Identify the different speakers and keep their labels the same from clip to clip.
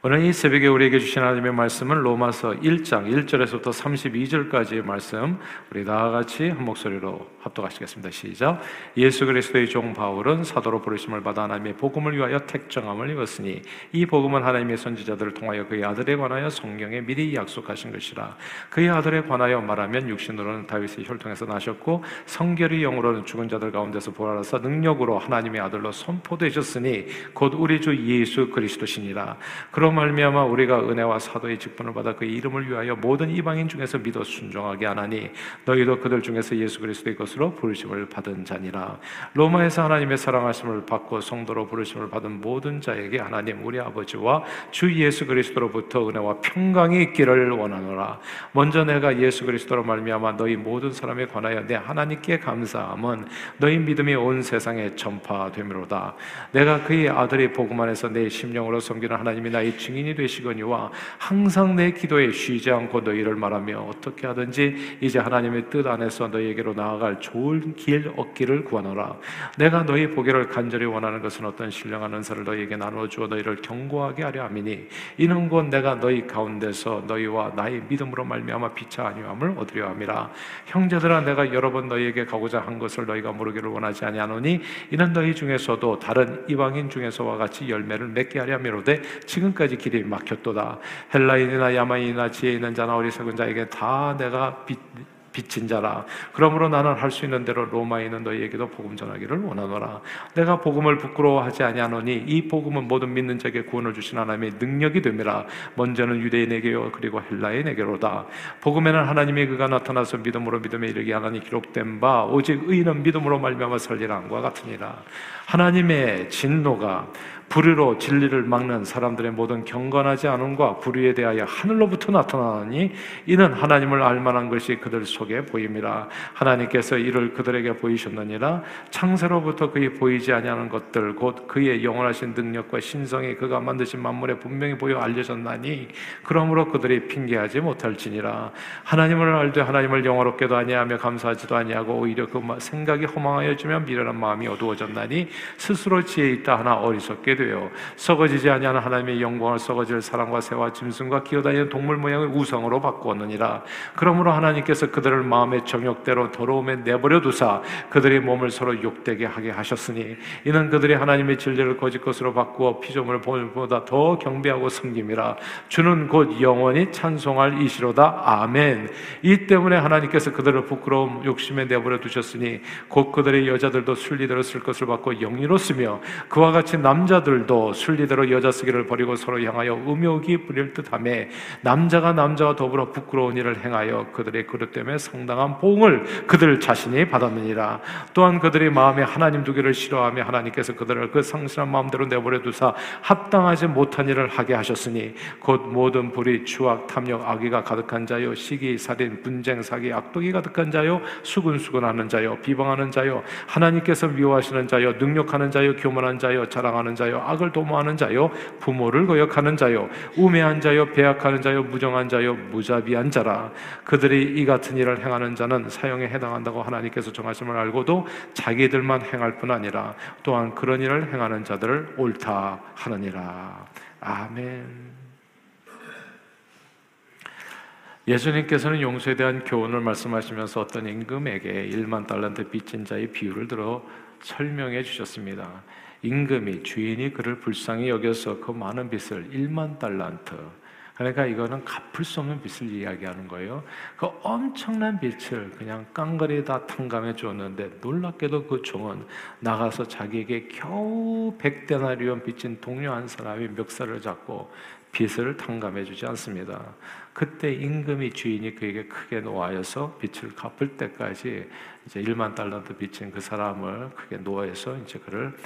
Speaker 1: 오늘 이 새벽에 우리에게 주신 하나님의 말씀은 로마서 1장 1절에서부터 32절까지의 말씀 우리 다 같이 한 목소리로 합독하시겠습니다. 시작. 예수 그리스도의 종 바울은 사도로 부르심을 받아 하나님의 복음을 위하여 택정함을 입었으니 이 복음은 하나님의 선지자들을 통하여 그의 아들에 관하여 성경에 미리 약속하신 것이라. 그의 아들에 관하여 말하면 육신으로는 다윗의 혈통에서 나셨고 성결의 영으로는 죽은 자들 가운데서 부활하사 능력으로 하나님의 아들로 선포되셨으니 곧 우리 주 예수 그리스도시니라. 그러 그로 말미암아 우리가 은혜와 사도의 직분을 받아 그 이름을 위하여 모든 이방인 중에서 믿어 순종하게 하나니 너희도 그들 중에서 예수 그리스도의 것으로 부르심을 받은 자니라. 로마에서 하나님의 사랑하심을 받고 성도로 부르심을 받은 모든 자에게 하나님 우리 아버지와 주 예수 그리스도로부터 은혜와 평강이 있기를 원하노라. 먼저 내가 예수 그리스도로 말미암아 너희 모든 사람에 관하여 내 하나님께 감사함은 너희 믿음이 온 세상에 전파되미로다. 내가 그의 아들의 복음 안에서 내 심령으로 섬기는 하나님이 나의 증인이 되시거니와 항상 내 기도에 쉬지 않고 너희를 말하며 어떻게 하든지 이제 하나님의 뜻 안에서 너희에게로 나아갈 좋은 길 얻기를 구하노라. 내가 너희 보기를 간절히 원하는 것은 어떤 신령한 은사를 너희에게 나누어 주어 너희를 경고하게 하려 함이니 이는 곧 내가 너희 가운데서 너희와 나의 믿음으로 말미암아 비차 아니함을 얻으려 함이라. 형제들아 내가 여러 번 너희에게 가고자 한 것을 너희가 모르기를 원하지 아니하노니 이는 너희 중에서도 다른 이방인 중에서와 같이 열매를 맺게 하려 함이로되 지금까지 끝까지 길이 막혔도다. 헬라인이나 야마인이나 지혜 있는 자나 어리석은 자에게 다 내가 빚, 빚진 자라. 그러므로 나는 할 수 있는 대로 로마에 있는 너희에게도 복음 전하기를 원하노라. 내가 복음을 부끄러워하지 아니하노니 이 복음은 모든 믿는 자에게 구원을 주신 하나님의 능력이 됨이라. 먼저는 유대인에게요 그리고 헬라인에게로다. 복음에는 하나님의 그가 나타나서 믿음으로 믿음에 이르게 하나니 기록된 바 오직 의인은 믿음으로 말미암아 살리라 함과 같으니라. 하나님의 진노가 불의로 진리를 막는 사람들의 모든 경건하지 않음과 불의에 대하여 하늘로부터 나타나니 이는 하나님을 알만한 것이 그들 속에 보임이라 하나님께서 이를 그들에게 보이셨느니라. 창세로부터 그의 보이지 아니하는 것들 곧 그의 영원하신 능력과 신성이 그가 만드신 만물에 분명히 보여 알려졌나니 그러므로 그들이 핑계하지 못할지니라. 하나님을 알되 하나님을 영화롭게도 아니하며 감사하지도 아니하고 오히려 그 생각이 허망하여 지면 미련한 마음이 어두워졌나니 스스로 지혜 있다 하나 어리석게 되어 썩어지지 아니하는 하나님의 영광을 썩어질 사람과 새와 짐승과 기어다니는 동물 모양의 우상으로 바꾸었느니라. 그러므로 하나님께서 그들을 마음의 정욕대로 더러움에 내버려 두사 그들의 몸을 서로 욕되게 하게 하셨으니 이는 그들이 하나님의 진리를 거짓 것으로 바꾸어 피조물 보다 더 경배하고 섬김이라. 주는 곧 영원히 찬송할 이시로다. 아멘. 이 때문에 하나님께서 그들을 부끄러움 욕심에 내버려 두셨으니 곧 그들의 여자들도 순리대로 쓸 것을 받고 영리로 쓰며 그와 같이 남자들 남자들도 순리대로 여자 쓰기를 버리고 서로 향하여 음욕이 부릴 듯하며 남자가 남자와 더불어 부끄러운 일을 행하여 그들의 그릇 때문에 상당한 보응을 그들 자신이 받았느니라. 또한 그들의 마음에 하나님 두기를 싫어하며 하나님께서 그들을 그 상실한 마음대로 내버려 두사 합당하지 못한 일을 하게 하셨으니 곧 모든 불의 추악 탐욕 악의가 가득한 자요 시기 살인 분쟁 사기 악독이 가득한 자요 수근수근하는 자요 비방하는 자요 하나님께서 미워하시는 자요 능력하는 자요 교만한 자요 자랑하는 자요 자요. 악을 도모하는 자요. 부모를 거역하는 자요. 우매한 자요. 배약하는 자요. 무정한 자요. 무자비한 자라. 그들이 이 같은 일을 행하는 자는 사형에 해당한다고 하나님께서 정하심을 알고도 자기들만 행할 뿐 아니라 또한 그런 일을 행하는 자들을 옳다 하느니라. 아멘. 예수님께서는 용서에 대한 교훈을 말씀하시면서 어떤 임금에게 1만 달란트 빚진 자의 비유를 들어 설명해 주셨습니다. 임금이 주인이 그를 불쌍히 여겨서 그 많은 빚을 1만 달란트 그러니까 이거는 갚을 수 없는 빚을 이야기하는 거예요. 그 엄청난 빚을 그냥 깡그리 다 탕감해 줬는데 놀랍게도 그 종은 나가서 자기에게 겨우 백데나리온 빚진 동료 한 사람이 멱살을 잡고 빚을 탕감해 주지 않습니다. 그때 임금이 주인이 그에게 크게 노하여서 빚을 갚을 때까지 이제 1만 달란트 빚진 그 사람을 크게 노하여서 이제 그를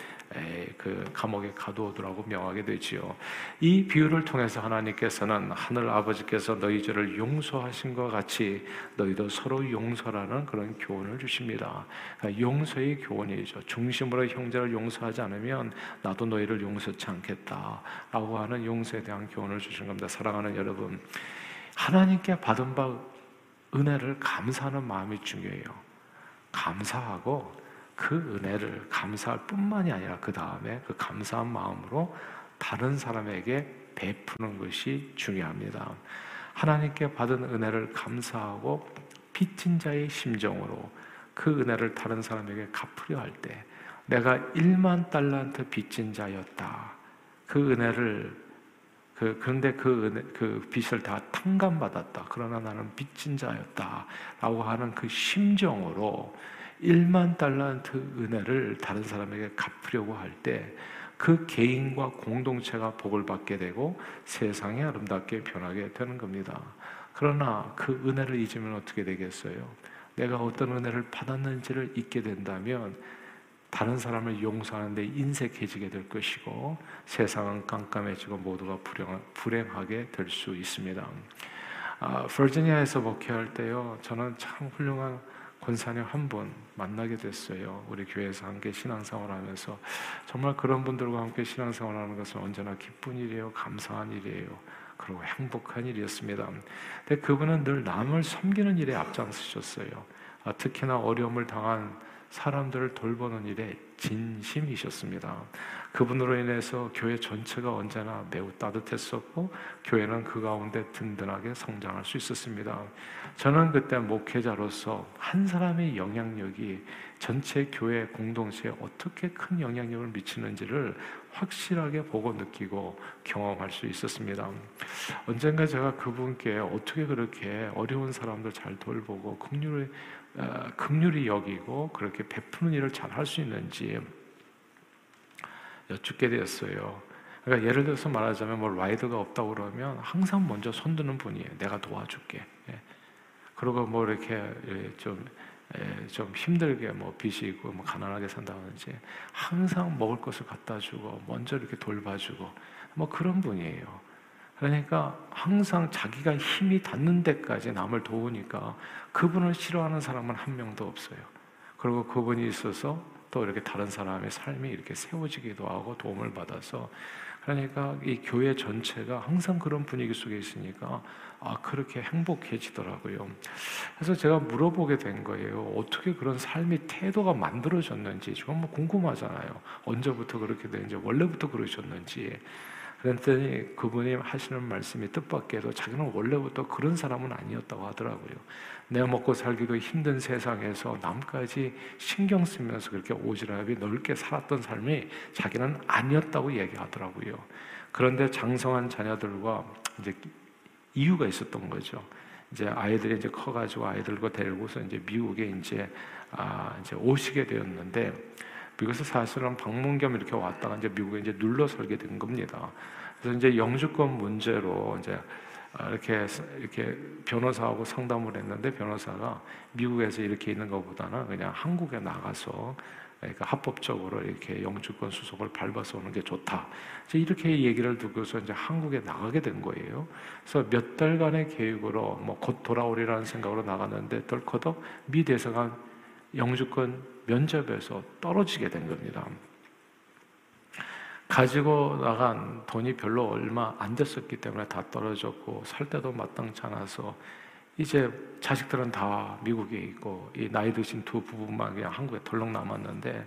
Speaker 1: 그 감옥에 가두어두라고 명하게 되지요. 이 비유를 통해서 하나님께서는 하늘 아버지께서 너희 죄를 용서하신 것 같이 너희도 서로 용서라는 그런 교훈을 주십니다. 그러니까 용서의 교훈이죠. 중심으로 형제를 용서하지 않으면 나도 너희를 용서치 않겠다라고 하는 용서에 대한 교훈을 주신 겁니다. 사랑하는 여러분, 하나님께 받은 바 은혜를 감사하는 마음이 중요해요. 감사하고 그 은혜를 감사할 뿐만이 아니라 그 다음에 그 감사한 마음으로 다른 사람에게 베푸는 것이 중요합니다. 하나님께 받은 은혜를 감사하고 빚진 자의 심정으로 그 은혜를 다른 사람에게 갚으려 할 때 내가 1만 달란트 빚진 자였다. 그 은혜를 그 그런데 그 은혜, 그 빚을 다 탕감받았다. 그러나 나는 빚진 자였다 라고 하는 그 심정으로 1만 달란트 은혜를 다른 사람에게 갚으려고 할 때 그 개인과 공동체가 복을 받게 되고 세상이 아름답게 변하게 되는 겁니다. 그러나 그 은혜를 잊으면 어떻게 되겠어요? 내가 어떤 은혜를 받았는지를 잊게 된다면 다른 사람을 용서하는데 인색해지게 될 것이고 세상은 깜깜해지고 모두가 불행, 불행하게 될 수 있습니다. 아, 버지니아에서 목회할 때요, 저는 참 훌륭한 권사님 한 분 만나게 됐어요. 우리 교회에서 함께 신앙생활 하면서 정말 그런 분들과 함께 신앙생활 하는 것은 언제나 기쁜 일이에요, 감사한 일이에요. 그리고 행복한 일이었습니다. 근데 그분은 늘 남을 섬기는 일에 앞장서셨어요. 아, 특히나 어려움을 당한 사람들을 돌보는 일에 진심이셨습니다. 그분으로 인해서 교회 전체가 언제나 매우 따뜻했었고 교회는 그 가운데 든든하게 성장할 수 있었습니다. 저는 그때 목회자로서 한 사람의 영향력이 전체 교회 공동체에 어떻게 큰 영향력을 미치는지를 확실하게 보고 느끼고 경험할 수 있었습니다. 언젠가 제가 그분께 어떻게 그렇게 어려운 사람들 잘 돌보고 긍휼히 어, 긍휼히 여기고 그렇게 베푸는 일을 잘 할 수 있는지 여쭙게 되었어요. 그러니까 예를 들어서 말하자면 뭐 라이더가 없다고 그러면 항상 먼저 손드는 분이에요. 내가 도와줄게. 예. 그리고 뭐 이렇게 예, 좀, 예, 좀 힘들게 뭐 빚이 있고 뭐 가난하게 산다든지 항상 먹을 것을 갖다 주고 먼저 이렇게 돌봐주고 뭐 그런 분이에요. 그러니까 항상 자기가 힘이 닿는 데까지 남을 도우니까 그분을 싫어하는 사람은 한 명도 없어요. 그리고 그분이 있어서 또 이렇게 다른 사람의 삶이 이렇게 세워지기도 하고 도움을 받아서 그러니까 이 교회 전체가 항상 그런 분위기 속에 있으니까 아 그렇게 행복해지더라고요. 그래서 제가 물어보게 된 거예요. 어떻게 그런 삶이 태도가 만들어졌는지 지금 뭐 궁금하잖아요. 언제부터 그렇게 되는지 원래부터 그러셨는지. 그랬더니 그분이 하시는 말씀이 뜻밖에도 자기는 원래부터 그런 사람은 아니었다고 하더라고요. 내가 먹고 살기도 힘든 세상에서 남까지 신경 쓰면서 그렇게 오지랖이 넓게 살았던 삶이 자기는 아니었다고 얘기하더라고요. 그런데 장성한 자녀들과 이제 이유가 있었던 거죠. 이제 아이들이 이제 커가지고 아이들과 데리고서 이제 미국에 이제 아 이제 오시게 되었는데 미국에서 사실은 방문 겸 이렇게 왔다가 이제 미국에 이제 눌러 살게 된 겁니다. 그래서 이제 영주권 문제로 이제 이렇게 이렇게 변호사하고 상담을 했는데 변호사가 미국에서 이렇게 있는 것보다는 그냥 한국에 나가서 그러니까 합법적으로 이렇게 영주권 수속을 밟아서 오는 게 좋다. 이렇게 얘기를 듣고서 이제 한국에 나가게 된 거예요. 그래서 몇 달간의 계획으로 뭐 곧 돌아오리라는 생각으로 나갔는데 덜커덕 미 대사관 영주권 면접에서 떨어지게 된 겁니다. 가지고 나간 돈이 별로 얼마 안 됐었기 때문에 다 떨어졌고 살 때도 마땅치 않아서 이제 자식들은 다 미국에 있고 이 나이 드신 두 부부만 그냥 한국에 덜렁 남았는데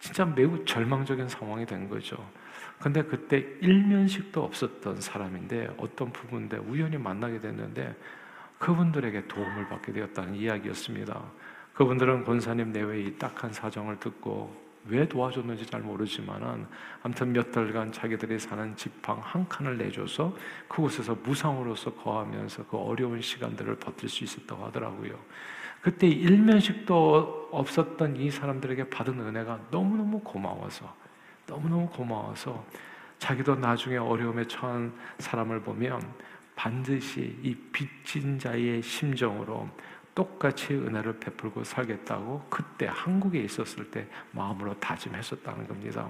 Speaker 1: 진짜 매우 절망적인 상황이 된 거죠. 근데 그때 일면식도 없었던 사람인데 어떤 부부인데 우연히 만나게 됐는데 그분들에게 도움을 받게 되었다는 이야기였습니다. 그분들은 권사님 내외의 딱한 사정을 듣고 왜 도와줬는지 잘 모르지만은 아무튼 몇 달간 자기들이 사는 집방 한 칸을 내줘서 그곳에서 무상으로서 거하면서 그 어려운 시간들을 버틸 수 있었다고 하더라고요. 그때 일면식도 없었던 이 사람들에게 받은 은혜가 너무너무 고마워서 너무너무 고마워서 자기도 나중에 어려움에 처한 사람을 보면 반드시 이 빚진 자의 심정으로 똑같이 은혜를 베풀고 살겠다고 그때 한국에 있었을 때 마음으로 다짐했었다는 겁니다.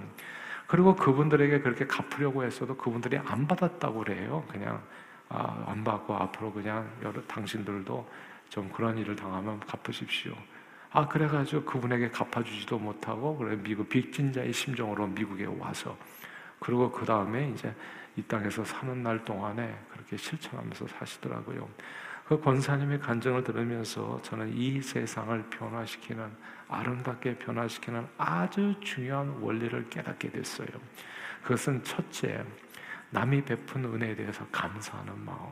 Speaker 1: 그리고 그분들에게 그렇게 갚으려고 했어도 그분들이 안 받았다고 그래요. 그냥 아, 안 받고 앞으로 그냥 여러 당신들도 좀 그런 일을 당하면 갚으십시오. 아 그래가지고 그분에게 갚아주지도 못하고 그래 미국 빚진자의 심정으로 미국에 와서 그리고 그 다음에 이제 이 땅에서 사는 날 동안에 그렇게 실천하면서 사시더라고요. 그 권사님의 간증을 들으면서 저는 이 세상을 변화시키는 아름답게 변화시키는 아주 중요한 원리를 깨닫게 됐어요. 그것은 첫째, 남이 베푼 은혜에 대해서 감사하는 마음.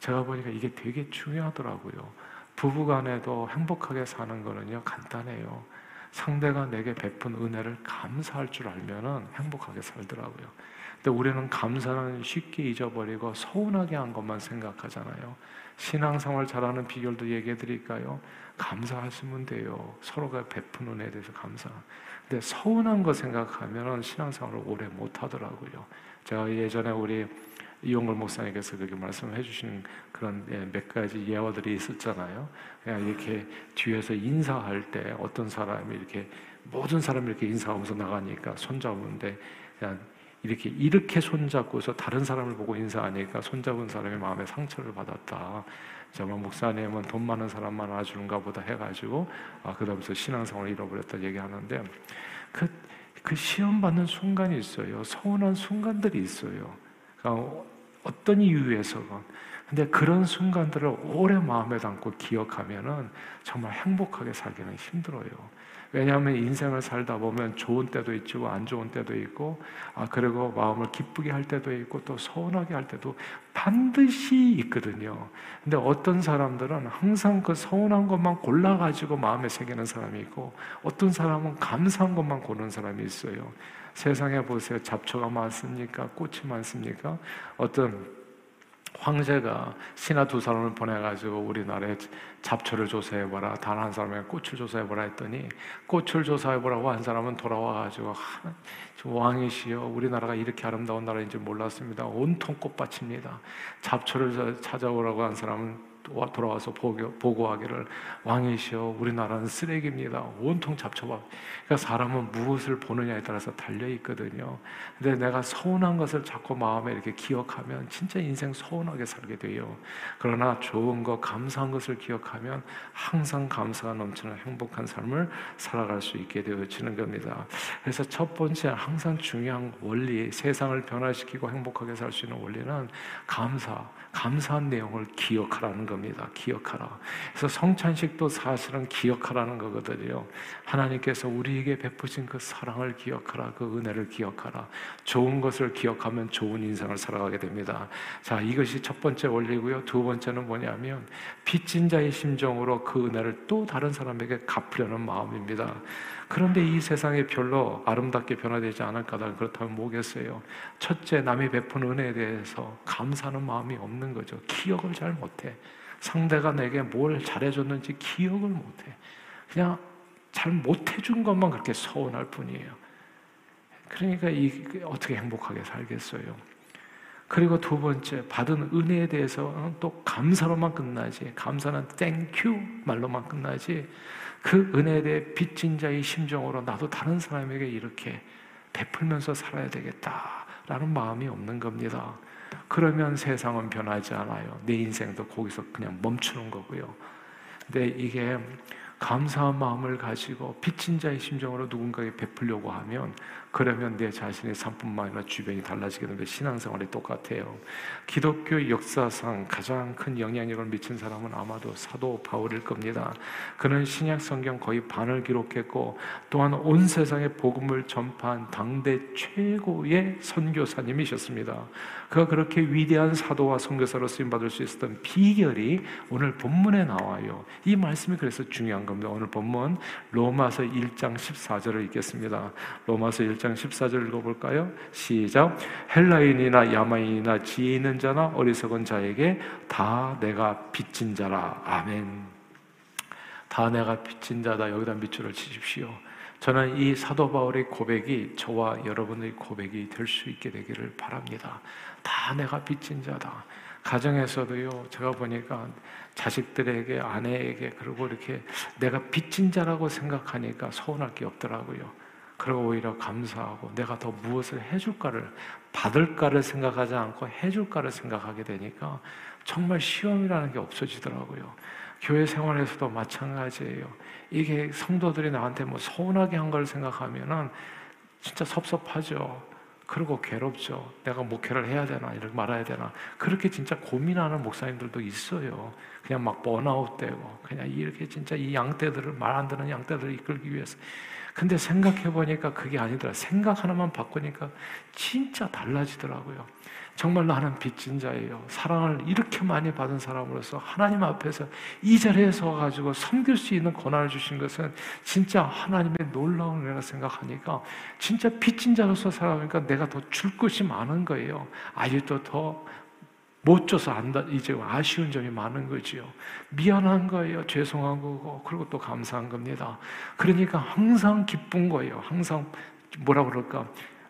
Speaker 1: 제가 보니까 이게 되게 중요하더라고요. 부부간에도 행복하게 사는 거는요, 간단해요. 상대가 내게 베푼 은혜를 감사할 줄 알면은 행복하게 살더라고요. 근데 우리는 감사는 쉽게 잊어버리고 서운하게 한 것만 생각하잖아요. 신앙생활 잘하는 비결도 얘기해 드릴까요? 감사하시면 돼요. 서로가 베푼 은혜에 대해서 감사. 근데 서운한 거 생각하면 신앙생활을 오래 못 하더라고요. 제가 예전에 우리 이용걸 목사님께서 그렇게 말씀해 주시는 그런 예, 몇 가지 예화들이 있었잖아요. 그냥 이렇게 뒤에서 인사할 때 어떤 사람이 이렇게 모든 사람이 이렇게 인사하면서 나가니까 손잡는데 그냥 이렇게 이렇게 손잡고서 다른 사람을 보고 인사하니까 손잡은 사람이 마음에 상처를 받았다. 정말 목사님은 돈 많은 사람만 알아주는가 보다 해가지고 아 그다음부터 신앙생활을 잃어버렸다 얘기하는데 그, 그 시험 받는 순간이 있어요. 서운한 순간들이 있어요. 그러니까 어떤 이유에서건 근데 그런 순간들을 오래 마음에 담고 기억하면은 정말 행복하게 살기는 힘들어요. 왜냐하면 인생을 살다 보면 좋은 때도 있고 안 좋은 때도 있고 아 그리고 마음을 기쁘게 할 때도 있고 또 서운하게 할 때도 반드시 있거든요. 근데 어떤 사람들은 항상 그 서운한 것만 골라 가지고 마음에 새기는 사람이 있고 어떤 사람은 감사한 것만 고르는 사람이 있어요. 세상에 보세요. 잡초가 많습니까? 꽃이 많습니까? 어떤 황제가 신하 두 사람을 보내가지고 우리나라에 잡초를 조사해보라. 단 한 사람의 꽃을 조사해보라 했더니 꽃을 조사해보라고 한 사람은 돌아와가지고 왕이시여 우리나라가 이렇게 아름다운 나라인지 몰랐습니다. 온통 꽃밭입니다. 잡초를 찾아오라고 한 사람은 돌아와서 보고, 하기를 왕이시여 우리나라는 쓰레기입니다. 온통 잡초밥. 그러니까 사람은 무엇을 보느냐에 따라서 달려 있거든요. 근데 내가 서운한 것을 자꾸 마음에 이렇게 기억하면 진짜 인생 서운하게 살게 돼요. 그러나 좋은 것, 감사한 것을 기억하면 항상 감사가 넘치는 행복한 삶을 살아갈 수 있게 되어지는 겁니다. 그래서 첫 번째 항상 중요한 원리, 세상을 변화시키고 행복하게 살 수 있는 원리는 감사, 감사한 내용을 기억하라는 겁니다. 기억하라. 그래서 성찬식도 사실은 기억하라는 거거든요. 하나님께서 우리에게 베푸신 그 사랑을 기억하라. 그 은혜를 기억하라. 좋은 것을 기억하면 좋은 인생을 살아가게 됩니다. 자, 이것이 첫 번째 원리고요. 두 번째는 뭐냐면 빚진 자의 심정으로 그 은혜를 또 다른 사람에게 갚으려는 마음입니다. 그런데 이 세상이 별로 아름답게 변화되지 않을 까닭 그렇다면 뭐겠어요? 첫째, 남이 베푼 은혜에 대해서 감사하는 마음이 없는 거죠. 기억을 잘 못해. 상대가 내게 뭘 잘해줬는지 기억을 못해. 그냥 잘 못해준 것만 그렇게 서운할 뿐이에요. 그러니까 이 어떻게 행복하게 살겠어요? 그리고 두 번째, 받은 은혜에 대해서 또 감사로만 끝나지. 감사는 thank you 말로만 끝나지. 그 은혜에 대해 빚진 자의 심정으로 나도 다른 사람에게 이렇게 베풀면서 살아야 되겠다라는 마음이 없는 겁니다. 그러면 세상은 변하지 않아요. 내 인생도 거기서 그냥 멈추는 거고요. 근데 이게 감사한 마음을 가지고 빚진 자의 심정으로 누군가에게 베풀려고 하면 그러면 내 자신의 삶뿐만 아니라 주변이 달라지게 되는데 신앙생활이 똑같아요. 기독교 역사상 가장 큰 영향력을 미친 사람은 아마도 사도 바울일 겁니다. 그는 신약 성경 거의 반을 기록했고 또한 온 세상에 복음을 전파한 당대 최고의 선교사님이셨습니다. 그가 그렇게 위대한 사도와 선교사로 쓰임 받을 수 있었던 비결이 오늘 본문에 나와요. 이 말씀이 그래서 중요한 겁니다. 오늘 본문 로마서 1장 14절을 읽겠습니다. 로마서 1장 1장 14절 읽어볼까요? 시작. 헬라인이나 야마인이나 지혜 있는 자나 어리석은 자에게 다 내가 빚진 자라. 아멘. 다 내가 빚진 자다. 여기다 밑줄을 치십시오. 저는 이 사도 바울의 고백이 저와 여러분의 고백이 될 수 있게 되기를 바랍니다. 다 내가 빚진 자다. 가정에서도요, 제가 보니까 자식들에게, 아내에게, 그리고 이렇게 내가 빚진 자라고 생각하니까 서운할 게 없더라고요. 그리고 오히려 감사하고 내가 더 무엇을 해줄까를 받을까를 생각하지 않고 해줄까를 생각하게 되니까 정말 시험이라는 게 없어지더라고요. 교회 생활에서도 마찬가지예요. 이게 성도들이 나한테 뭐 서운하게 한 걸 생각하면은 진짜 섭섭하죠. 그리고 괴롭죠. 내가 목회를 해야 되나, 이렇게 말아야 되나. 그렇게 진짜 고민하는 목사님들도 있어요. 그냥 막 번아웃 되고, 그냥 이렇게 진짜 이 양떼들을, 말 안 듣는 양떼들을 이끌기 위해서. 근데 생각해 보니까 그게 아니더라. 생각 하나만 바꾸니까 진짜 달라지더라고요. 정말 나는 빚진 자예요. 사랑을 이렇게 많이 받은 사람으로서 하나님 앞에서 이 자리에 서 가지고 섬길 수 있는 권한을 주신 것은 진짜 하나님의 놀라운 은혜라 생각하니까 진짜 빚진 자로서 살아가니까 내가 더 줄 것이 많은 거예요. 아직도 더 못 줘서 안다 이제 아쉬운 점이 많은 거지요. 미안한 거예요. 죄송한 거고 그리고 또 감사한 겁니다. 그러니까 항상 기쁜 거예요. 항상 뭐라 그럴까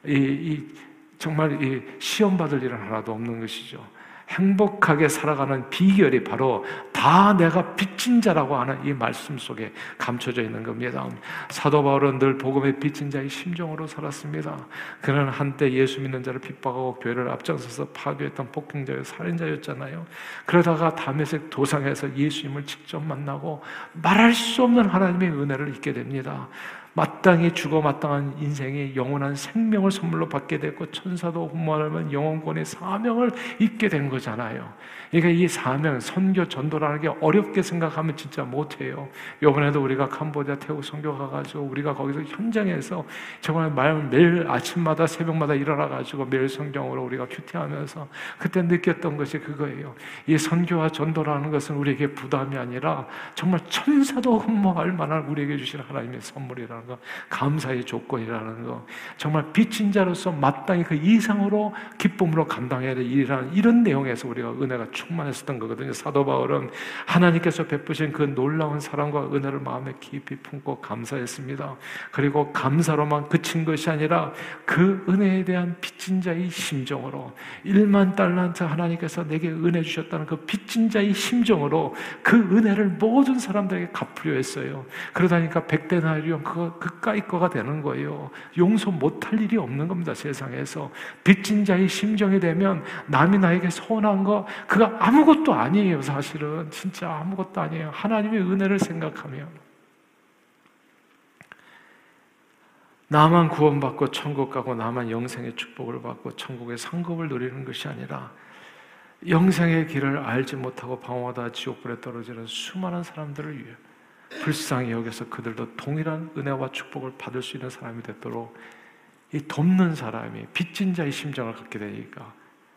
Speaker 1: 이, 이 정말 이 시험 받을 일은 하나도 없는 것이죠. 행복하게 살아가는 비결이 바로 다 내가 빚진 자라고 하는 이 말씀 속에 감춰져 있는 겁니다. 사도 바울은 늘 복음의 빚진 자의 심정으로 살았습니다. 그는 한때 예수 믿는 자를 핍박하고 교회를 앞장서서 파괴했던 폭행자요 살인자였잖아요. 그러다가 담에색 도상에서 예수님을 직접 만나고 말할 수 없는 하나님의 은혜를 잊게 됩니다. 마땅히 죽어 마땅한 인생이 영원한 생명을 선물로 받게 됐고 천사도 훈모하면 영원권의 사명을 입게 된 거잖아요. 그러니까 이 사명, 선교, 전도라는 게 어렵게 생각하면 진짜 못해요. 이번에도 우리가 캄보디아 태국 선교 가가지고 우리가 거기서 현장에서 정말 매일 아침마다 새벽마다 일어나가지고 매일 성경으로 우리가 큐티하면서 그때 느꼈던 것이 그거예요. 이 선교와 전도라는 것은 우리에게 부담이 아니라 정말 천사도 흠모할 만한 우리에게 주신 하나님의 선물이라는 거, 감사의 조건이라는 거, 정말 빚진 자로서 마땅히 그 이상으로 기쁨으로 감당해야 될 일이라는 이런 내용에서 우리가 은혜가 충만했었던 거거든요. 사도 바울은 하나님께서 베푸신 그 놀라운 사랑과 은혜를 마음에 깊이 품고 감사했습니다. 그리고 감사로만 그친 것이 아니라 그 은혜에 대한 빚진 자의 심정으로 1만 달란트 하나님께서 내게 은혜 주셨다는 그 빚진 자의 심정으로 그 은혜를 모든 사람들에게 갚으려 했어요. 그러다니까 백대나리온 그거 그까이 거가 되는 거예요. 용서 못할 일이 없는 겁니다. 세상에서 빚진 자의 심정이 되면 남이 나에게 서운한 거 그가 아무것도 아니에요, 사실은. 진짜 아무것도 아니에요. 하나님의 은혜를 생각하면. 나만 구원받고 천국 가고 나만 영생의 축복을 받고 천국의 상급을 누리는 것이 아니라 영생의 길을 알지 못하고 방황하다 지옥불에 떨어지는 수많은 사람들을 위해 불쌍히 여겨서 그들도 동일한 은혜와 축복을 받을 수 있는 사람이 되도록 이 돕는 사람이 빚진 자의 심정을 갖게 되니까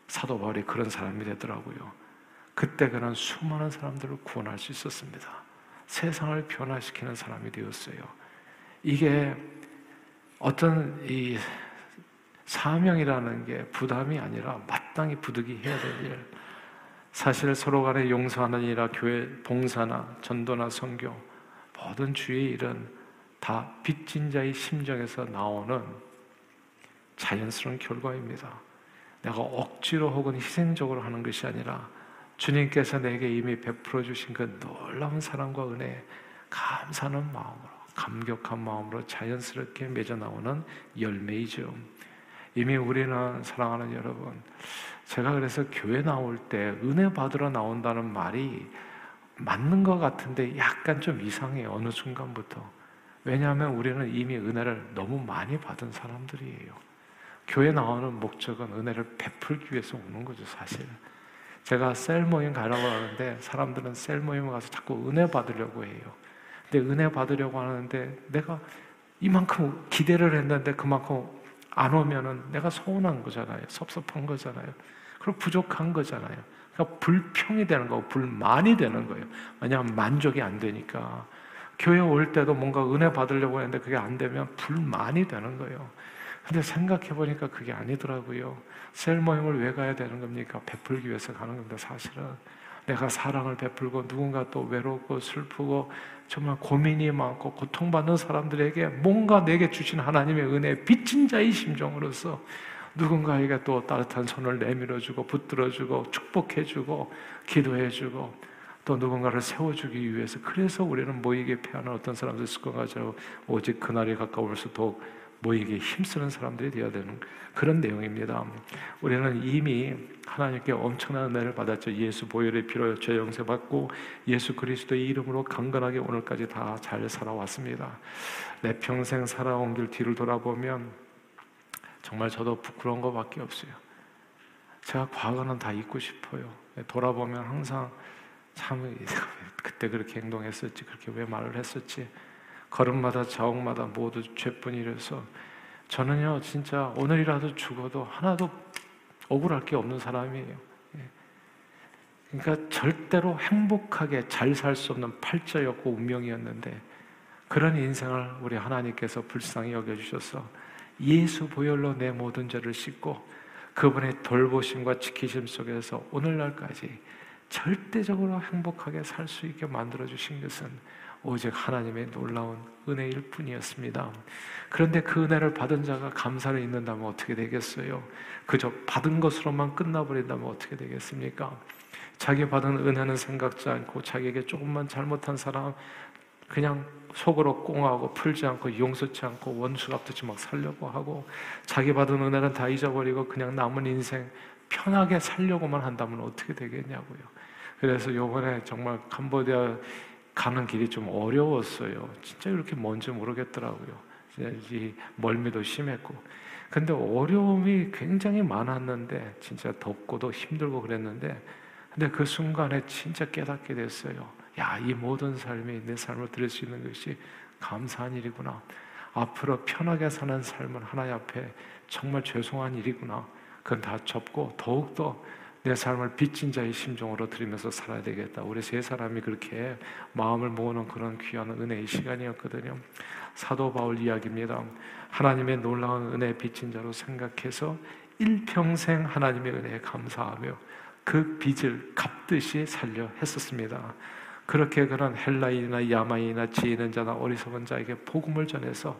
Speaker 1: 사도 바울이 그런 사람이 되더라고요. 그때 그는 수많은 사람들을 구원할 수 있었습니다. 세상을 변화시키는 사람이 되었어요. 이게 어떤 이 사명이라는 게 부담이 아니라 마땅히 부득이 해야 될 일. 사실 서로 간에 용서하는 일이나 교회 봉사나 전도나 선교 모든 주의 일은 다 빚진 자의 심정에서 나오는 자연스러운 결과입니다. 내가 억지로 혹은 희생적으로 하는 것이 아니라 주님께서 내게 이미 베풀어 주신 그 놀라운 사랑과 은혜, 감사하는 마음으로, 감격한 마음으로 자연스럽게 맺어 나오는 열매이죠. 이미 우리는 사랑하는 여러분, 제가 그래서 교회 나올 때 은혜 받으러 나온다는 말이 맞는 것 같은데 약간 좀 이상해요. 어느 순간부터. 왜냐하면 우리는 이미 은혜를 너무 많이 받은 사람들이에요. 교회 나오는 목적은 은혜를 베풀기 위해서 오는 거죠, 사실. 제가 셀 모임 가려고 하는데 사람들은 셀 모임 가서 자꾸 은혜 받으려고 해요. 근데 은혜 받으려고 하는데 내가 이만큼 기대를 했는데 그만큼 안 오면은 내가 서운한 거잖아요. 섭섭한 거잖아요. 그리고 부족한 거잖아요. 그러니까 불평이 되는 거고 불만이 되는 거예요. 왜냐하면 만족이 안 되니까. 교회 올 때도 뭔가 은혜 받으려고 했는데 그게 안 되면 불만이 되는 거예요. 근데 생각해 보니까 그게 아니더라고요. 셀 모임을 왜 가야 되는 겁니까? 베풀기 위해서 가는 겁니다, 사실은. 내가 사랑을 베풀고 누군가 또 외롭고 슬프고 정말 고민이 많고 고통받는 사람들에게 뭔가 내게 주신 하나님의 은혜 빚진 자의 심정으로서 누군가에게 또 따뜻한 손을 내밀어주고 붙들어주고 축복해주고 기도해주고 또 누군가를 세워주기 위해서 그래서 우리는 모이게 피하는 어떤 사람들 것 같아요. 오직 그날이 가까울수록 모이게 힘쓰는 사람들이 되어야 되는 그런 내용입니다. 우리는 이미 하나님께 엄청난 은혜를 받았죠. 예수 보혈의 피로 죄 용서 받고 예수 그리스도의 이름으로 강건하게 오늘까지 다 잘 살아왔습니다. 내 평생 살아온 길 뒤를 돌아보면 정말 저도 부끄러운 것밖에 없어요. 제가 과거는 다 잊고 싶어요. 돌아보면 항상 참 그때 그렇게 행동했었지, 그렇게 왜 말을 했었지. 걸음마다 자옥마다 모두 죄뿐이라서 저는요 진짜 오늘이라도 죽어도 하나도 억울할 게 없는 사람이에요. 예. 그러니까 절대로 행복하게 잘 살 수 없는 팔자였고 운명이었는데 그런 인생을 우리 하나님께서 불쌍히 여겨주셔서 예수 보혈로 내 모든 죄를 씻고 그분의 돌보심과 지키심 속에서 오늘날까지 절대적으로 행복하게 살 수 있게 만들어 주신 것은 오직 하나님의 놀라운 은혜일 뿐이었습니다. 그런데 그 은혜를 받은 자가 감사를 잊는다면 어떻게 되겠어요? 그저 받은 것으로만 끝나버린다면 어떻게 되겠습니까? 자기 받은 은혜는 생각지 않고 자기에게 조금만 잘못한 사람 그냥 속으로 꽁하고 풀지 않고 용서치 않고 원수 갚듯이 막 살려고 하고 자기 받은 은혜는 다 잊어버리고 그냥 남은 인생 편하게 살려고만 한다면 어떻게 되겠냐고요. 그래서 요번에 정말 캄보디아 가는 길이 좀 어려웠어요. 진짜 이렇게 뭔지 모르겠더라고요. 이 멀미도 심했고. 근데 어려움이 굉장히 많았는데, 진짜 덥고도 힘들고 그랬는데, 근데 그 순간에 진짜 깨닫게 됐어요. 야, 이 모든 삶이 내 삶을 들을 수 있는 것이 감사한 일이구나. 앞으로 편하게 사는 삶은 하나님 앞에 정말 죄송한 일이구나. 그건 다 접고 더욱더 내 삶을 빚진 자의 심정으로 드리면서 살아야 되겠다. 우리 세 사람이 그렇게 마음을 모으는 그런 귀한 은혜의 시간이었거든요. 사도 바울 이야기입니다. 하나님의 놀라운 은혜 빚진 자로 생각해서 일평생 하나님의 은혜에 감사하며 그 빚을 갚듯이 살려 했었습니다. 그렇게 그런 헬라인이나 야마인이나 지혜 있는 자나 어리석은 자에게 복음을 전해서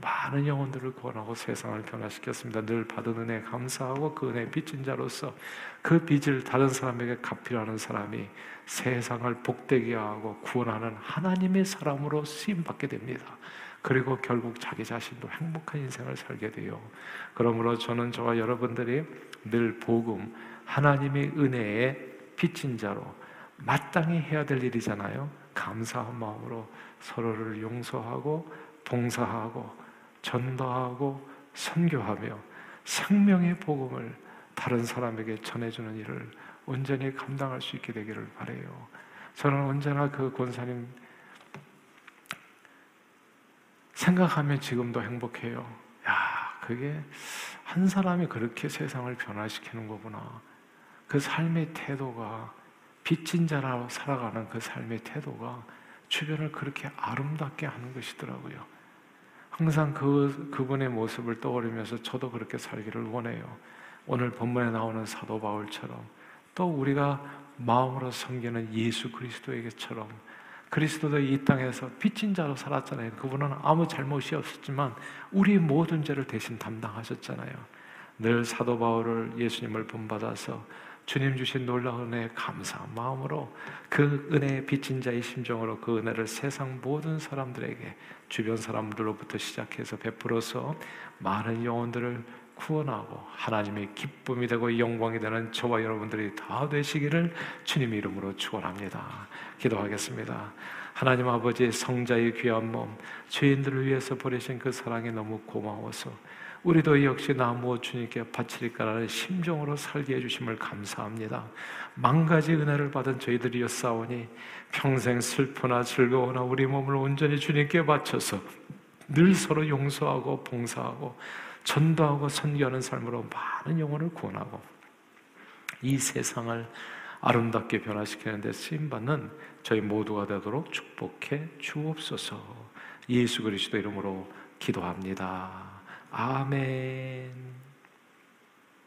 Speaker 1: 많은 영혼들을 구원하고 세상을 변화시켰습니다. 늘 받은 은혜 감사하고 그 은혜 빚진 자로서 그 빚을 다른 사람에게 갚으려는 사람이 세상을 복되게 하고 구원하는 하나님의 사람으로 쓰임 받게 됩니다. 그리고 결국 자기 자신도 행복한 인생을 살게 돼요. 그러므로 저는 저와 여러분들이 늘 복음, 하나님의 은혜에 빚진 자로 마땅히 해야 될 일이잖아요. 감사한 마음으로 서로를 용서하고 봉사하고 전도하고 선교하며 생명의 복음을 다른 사람에게 전해주는 일을 온전히 감당할 수 있게 되기를 바래요. 저는 언제나 그 권사님 생각하면 지금도 행복해요. 야, 그게 한 사람이 그렇게 세상을 변화시키는 거구나. 그 삶의 태도가 빚진 자로 살아가는 그 삶의 태도가 주변을 그렇게 아름답게 하는 것이더라고요. 항상 그, 그분의 모습을 떠올리면서 저도 그렇게 살기를 원해요. 오늘 본문에 나오는 사도 바울처럼 또 우리가 마음으로 섬기는 예수 그리스도에게처럼 그리스도도 이 땅에서 빚진 자로 살았잖아요. 그분은 아무 잘못이 없었지만 우리 모든 죄를 대신 담당하셨잖아요. 늘 사도 바울을 예수님을 본받아서 주님 주신 놀라운 은혜에 감사한 마음으로 그 은혜에 빚진 자의 심정으로 그 은혜를 세상 모든 사람들에게 주변 사람들로부터 시작해서 베풀어서 많은 영혼들을 구원하고 하나님의 기쁨이 되고 영광이 되는 저와 여러분들이 다 되시기를 주님 이름으로 축원합니다. 기도하겠습니다. 하나님 아버지 성자의 귀한 몸 죄인들을 위해서 보내신 그 사랑이 너무 고마워서 우리도 역시 나무 주님께 바치리까라는 심정으로 살게 해주심을 감사합니다. 만 가지 은혜를 받은 저희들이었사오니 평생 슬프나 즐거우나 우리 몸을 온전히 주님께 바쳐서 늘 서로 용서하고 봉사하고 전도하고 선교하는 삶으로 많은 영혼을 구원하고 이 세상을 아름답게 변화시키는 데 쓰임받는 저희 모두가 되도록 축복해 주옵소서 예수 그리스도 이름으로 기도합니다. 아멘.